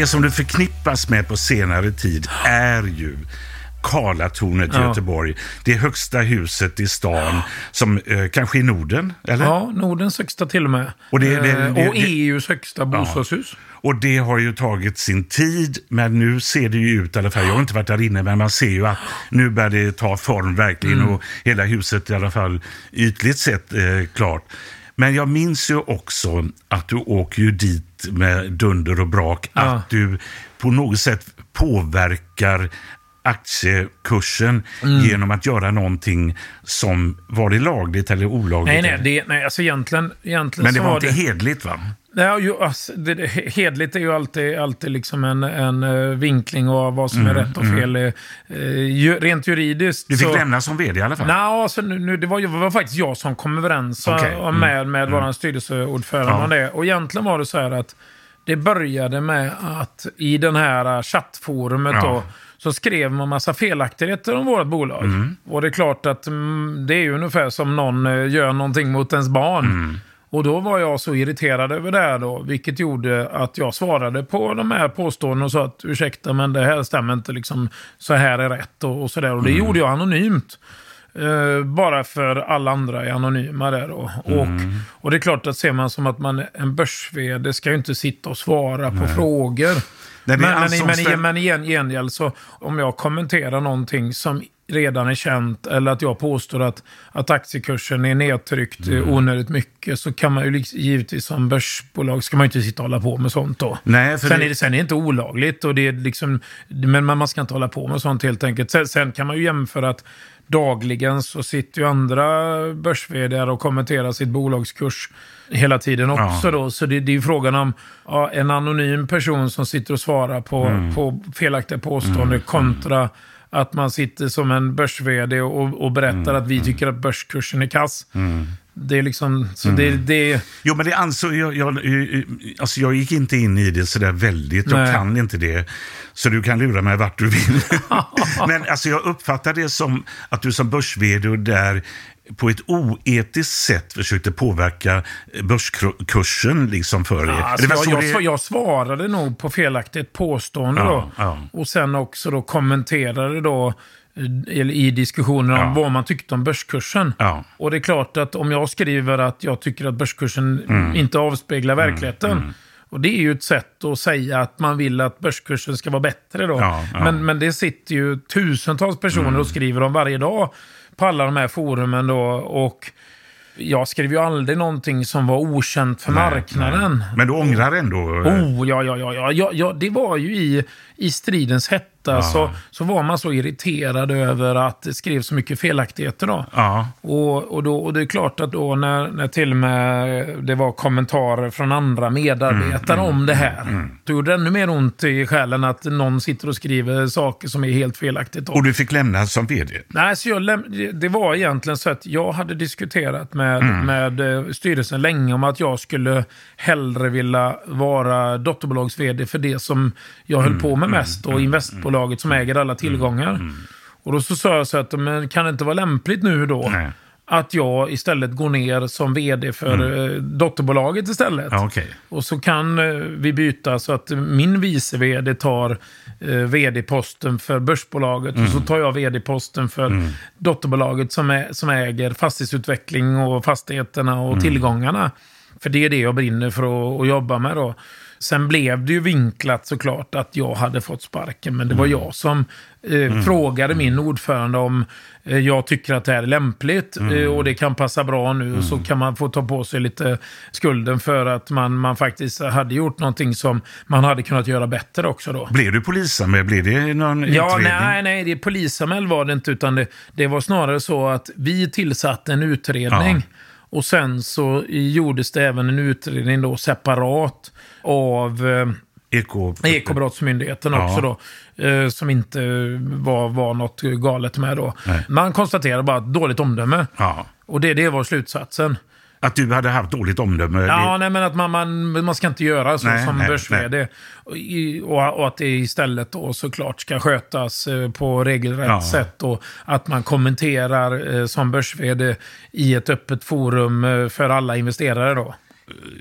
det som det förknippas med på senare tid är ju Karlatornet i Ja. Göteborg. Det högsta huset i stan, som eh, kanske i Norden, eller? Ja, Nordens högsta till och med. Och det- det- Eh, det- och EUs högsta bostadshus. Och det har ju tagit sin tid, men nu ser det ju ut, i alla fall, jag har inte varit där inne, men man ser ju att nu börjar det ta form verkligen Mm. och hela huset i alla fall ytligt sett eh, klart. Men jag minns ju också att du åker ju dit med dunder och brak, Ja. att du på något sätt påverkar aktiekursen Mm. genom att göra någonting som var det lagligt eller olagligt. Nej, nej, det, nej, alltså egentligen, egentligen men det var var inte det... hedligt va? Ja, ju, alltså, det, hedligt är ju alltid, alltid liksom en, en eh, vinkling av vad som är rätt och fel. Eh, ju, rent juridiskt Mm, Du fick så... lämna som vd i alla fall? Nej, alltså, nu, nu, det, var, det var faktiskt jag som kom överens okay. med, med vår styrelseordförande Ja. om det. Och egentligen var det så här att det började med att i den här chattforumet Ja. då, så skrev man massa felaktigheter om vårt bolag. Mm. Och det är klart att mm, det är ungefär som någon gör någonting mot ens barn. Mm. Och då var jag så irriterad över det här då, vilket gjorde att jag svarade på de här påståendena och sa att ursäkta men det här stämmer inte, liksom, så här är rätt och, och sådär. Och det gjorde jag anonymt. Eh, bara för alla andra är anonyma där då. Och, och det är klart att ser man som att man är en börs ska ju inte sitta och svara på frågor. Nej, det men, men, men, det- men i gen- gengäld så om jag kommenterar någonting som redan är känt eller att jag påstår att, att aktiekursen är nedtryckt Mm. onödigt mycket så kan man ju liksom, givetvis som börsbolag ska man ju inte sitta och hålla på med sånt då. Nej, för sen, det- är det, sen är det inte olagligt och det är liksom, men man man ska inte hålla på med sånt helt enkelt. Sen, sen kan man ju jämföra att dagligen så sitter ju andra börs och kommenterar sitt bolagskurs hela tiden också Ja. då. Så det, det är ju frågan om ja, en anonym person som sitter och svarar på, Mm. på felaktiga påståenden kontra att man sitter som en börs och, och berättar Mm. att vi tycker att börskursen är kass. Det är liksom, så det, Mm. det, Jo, men det ansåg jag, jag, eh, alltså jag gick inte in i det sådär väldigt. Jag Nej. kan inte det. Så du kan lura mig vart du vill. men alltså jag uppfattar det som att du som börs där på ett oetiskt sätt försökte påverka börskursen liksom för er. Alltså, jag, jag, det- jag svarade nog på felaktigt påstående Ja, då. ja. Och sen också då kommenterade då eh, eller i diskussionen om Ja. vad man tyckte om börskursen. Ja. Och det är klart att om jag skriver att jag tycker att börskursen Mm. inte avspeglar verkligheten. Och det är ju ett sätt att säga att man vill att börskursen ska vara bättre då. Ja, ja. Men, men det sitter ju tusentals personer och skriver om varje dag på alla de här forumen då. Och jag skrev ju aldrig någonting som var okänt för marknaden. Men du ångrar ändå? eh, Oh, ja, ja, ja, ja, ja, ja. Det var ju i, i stridens hetta så, så var man så irriterad över att det skrevs så mycket felaktigheter då. Och, och, då, och det är klart att då när, när till och med det var kommentarer från andra medarbetare Mm, om det här. Då gjorde det ännu mer ont i själen att någon sitter och skriver saker som är helt felaktigt. Då. Och du fick lämna som vd? Nej, så jag läm- det- var egentligen så att jag hade diskuterat med, med eh, styrelsen länge om att jag skulle hellre vilja vara dotterbolags-vd för det som jag höll på med mest och investbolaget som äger alla tillgångar. Och då så sa jag så att, men kan det inte vara lämpligt nu då? Nej. Att jag istället går ner som vd för eh, dotterbolaget istället. Ja, okej. Och så kan eh, vi byta så att min vice vd tar eh, vd-posten för börsbolaget och så tar jag vd-posten för dotterbolaget som, är, som äger fastighetsutveckling och fastigheterna och tillgångarna. För det är det jag brinner för att, jobba med då. Sen blev det ju vinklat såklart att jag hade fått sparken, men det var jag som eh, frågade min ordförande om eh, jag tycker att det här är lämpligt eh, och det kan passa bra nu. Och så kan man få ta på sig lite skulden för att man, man faktiskt hade gjort någonting som man hade kunnat göra bättre också då. Blev du polisanmäld? Blev det någon Ja, utredning? nej, nej, det polisanmäld var det inte, utan det, det var snarare så att vi tillsatte en utredning. Ja. Och sen så gjordes det även en utredning då separat av eh, Eko... Ekobrottsmyndigheten Ja. också då. Eh, som inte var, var något galet med då. Nej. Man konstaterar bara ett dåligt omdöme. Ja. Och det, det var slutsatsen. Att du hade haft dåligt omdöme? Ja, det... nej, men att man, man, man ska inte göra så Nej, som nej, börs och, i- och, och att det istället då såklart ska skötas eh, på regelrätt Ja. sätt. Och att man kommenterar eh, som börs i ett öppet forum eh, för alla investerare då.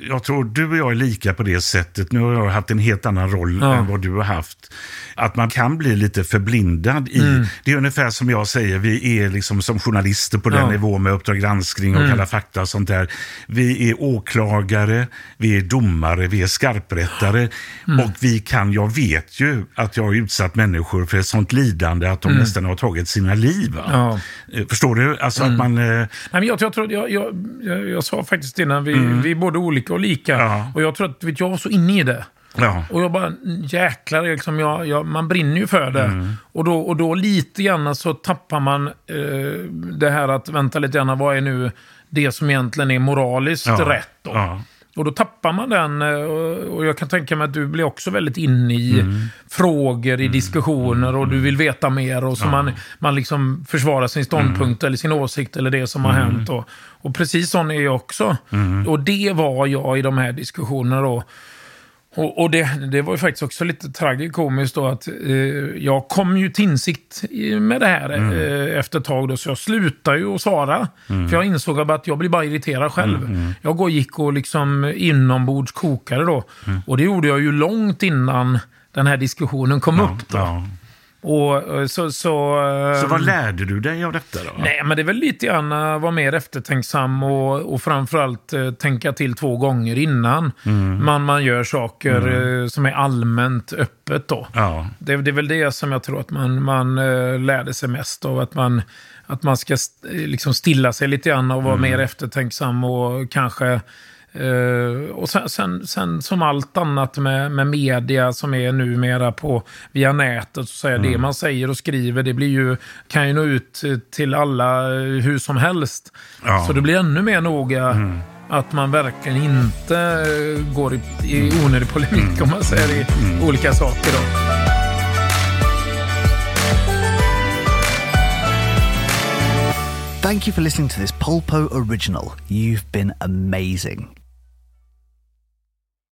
Jag tror du och jag är lika på det sättet. Nu har jag haft en helt annan roll ja. än vad du har haft. Att man kan bli lite förblindad i... Mm. Det är ungefär som jag säger, vi är liksom som journalister på den ja. nivån med Uppdrag granskning och mm. Kalla fakta och sånt där. Vi är åklagare, vi är domare, vi är skarprättare. Mm. Och vi kan, jag vet ju att jag har utsatt människor för ett sånt lidande att de mm. nästan har tagit sina liv. Ja. Eh, förstår du? Alltså att mm. man... Eh... Nej, men jag, jag, tror, jag, jag, jag, jag sa faktiskt innan, vi, mm. vi är både olika och lika. Ja. Och jag tror att vet, jag var så inne i det. Ja. Och jag bara, jäklar, liksom, jag, jag, man brinner ju för det. Mm. Och, då, och då lite grann så tappar man eh, det här att, vänta lite grann, vad är nu det som egentligen är moraliskt ja. rätt? Då? Ja. Och då tappar man den. Eh, och jag kan tänka mig att du blir också väldigt inne i mm. frågor, i mm. diskussioner och du vill veta mer. Och så ja. man, man liksom försvarar sin ståndpunkt mm. eller sin åsikt eller det som har mm. hänt. Och, och precis sån är jag också. Mm. Och det var jag i de här diskussionerna då. Och, och det, det, var ju faktiskt också lite tragikomiskt då att eh, jag kom ju till insikt med det här mm. eh, efter ett tag då, så jag slutade ju att svara. Mm. För jag insåg att jag blir bara irriterad själv. Mm. mm. Jag går, gick och liksom inombords kokade då. Mm. Och det gjorde jag ju långt innan den här diskussionen kom ja, upp. Då. Ja. Och, eh, så, så, så vad ehm, lärde du dig av detta? då? Nej, men det är väl lite grann att vara mer eftertänksam och, och framförallt uh, tänka till två gånger innan mm. man, man gör saker mm. som är allmänt öppet. Då. Ja. Det, det, är väl det som jag tror att man, man lärde sig mest av. Att man, att man ska liksom stilla sig lite grann och vara mm. mer eftertänksam och kanske Uh, och sen, sen, sen, som allt annat med, med media som är numera på, via nätet, så säga, mm. det man säger och skriver det blir ju, kan ju nå ut till alla eh, hur som helst. Ja. Så det blir ännu mer noga mm. att man verkligen inte eh, går i, i onödig polemik, mm. om man säger, i mm. olika saker. Då. Thank you for listening to this Polpo original. You've been amazing.